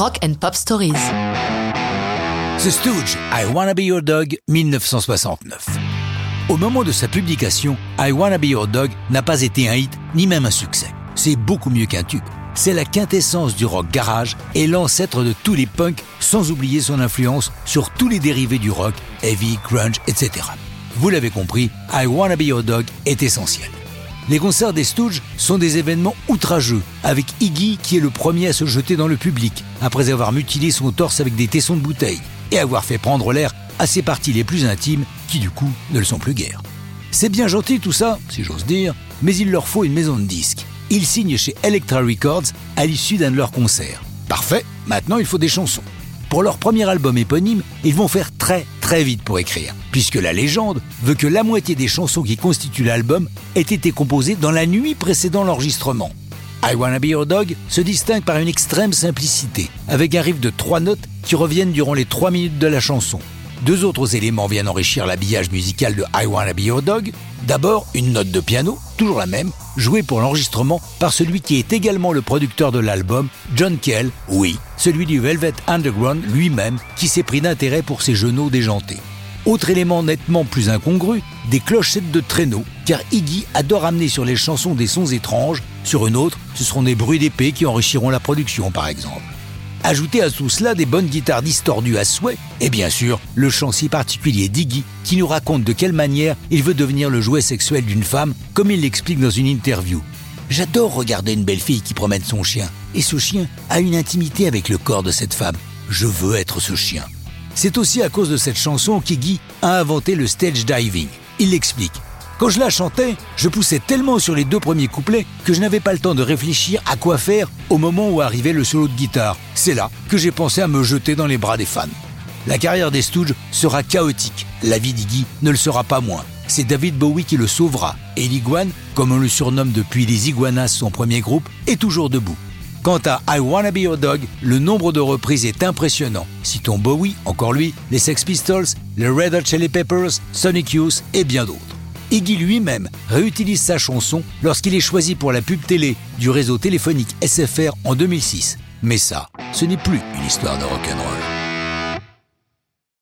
Rock and Pop Stories. The Stooge, I Wanna Be Your Dog, 1969. Au moment de sa publication, I Wanna Be Your Dog n'a pas été un hit, ni même un succès. C'est beaucoup mieux qu'un tube. C'est la quintessence du rock garage et l'ancêtre de tous les punks, sans oublier son influence sur tous les dérivés du rock, heavy, grunge, etc. Vous l'avez compris, I Wanna Be Your Dog est essentiel. Les concerts des Stooges sont des événements outrageux, avec Iggy qui est le premier à se jeter dans le public, après avoir mutilé son torse avec des tessons de bouteille, et avoir fait prendre l'air à ses parties les plus intimes, qui du coup ne le sont plus guère. C'est bien gentil tout ça, si j'ose dire, mais il leur faut une maison de disques. Ils signent chez Elektra Records à l'issue d'un de leurs concerts. Parfait, maintenant il faut des chansons. Pour leur premier album éponyme, ils vont faire très très vite pour écrire, puisque la légende veut que la moitié des chansons qui constituent l'album aient été composées dans la nuit précédant l'enregistrement. I Wanna Be Your Dog se distingue par une extrême simplicité, avec un riff de trois notes qui reviennent durant les trois minutes de la chanson. Deux autres éléments viennent enrichir l'habillage musical de I Wanna Be Your Dog. D'abord, une note de piano, toujours la même, jouée pour l'enregistrement par celui qui est également le producteur de l'album, John Kell, oui, celui du Velvet Underground lui-même, qui s'est pris d'intérêt pour ses genoux déjantés. Autre élément nettement plus incongru, des clochettes de traîneau, car Iggy adore amener sur les chansons des sons étranges, sur une autre, ce seront des bruits d'épée qui enrichiront la production par exemple. Ajoutez à tout cela des bonnes guitares distordues à souhait, et bien sûr, le chant si particulier d'Iggy qui nous raconte de quelle manière il veut devenir le jouet sexuel d'une femme, comme il l'explique dans une interview. J'adore regarder une belle fille qui promène son chien, et ce chien a une intimité avec le corps de cette femme. Je veux être ce chien. C'est aussi à cause de cette chanson qu'Iggy a inventé le stage diving. Il l'explique. Quand je la chantais, je poussais tellement sur les deux premiers couplets que je n'avais pas le temps de réfléchir à quoi faire au moment où arrivait le solo de guitare. C'est là que j'ai pensé à me jeter dans les bras des fans. La carrière des Stooges sera chaotique. La vie d'Iggy ne le sera pas moins. C'est David Bowie qui le sauvera. Et l'iguane, comme on le surnomme depuis les Iguanas, son premier groupe, est toujours debout. Quant à I Wanna Be Your Dog, le nombre de reprises est impressionnant. Citons Bowie, encore lui, les Sex Pistols, les Red Hot Chili Peppers, Sonic Youth et bien d'autres. Iggy lui-même réutilise sa chanson lorsqu'il est choisi pour la pub télé du réseau téléphonique SFR en 2006. Mais ça, ce n'est plus une histoire de rock'n'roll.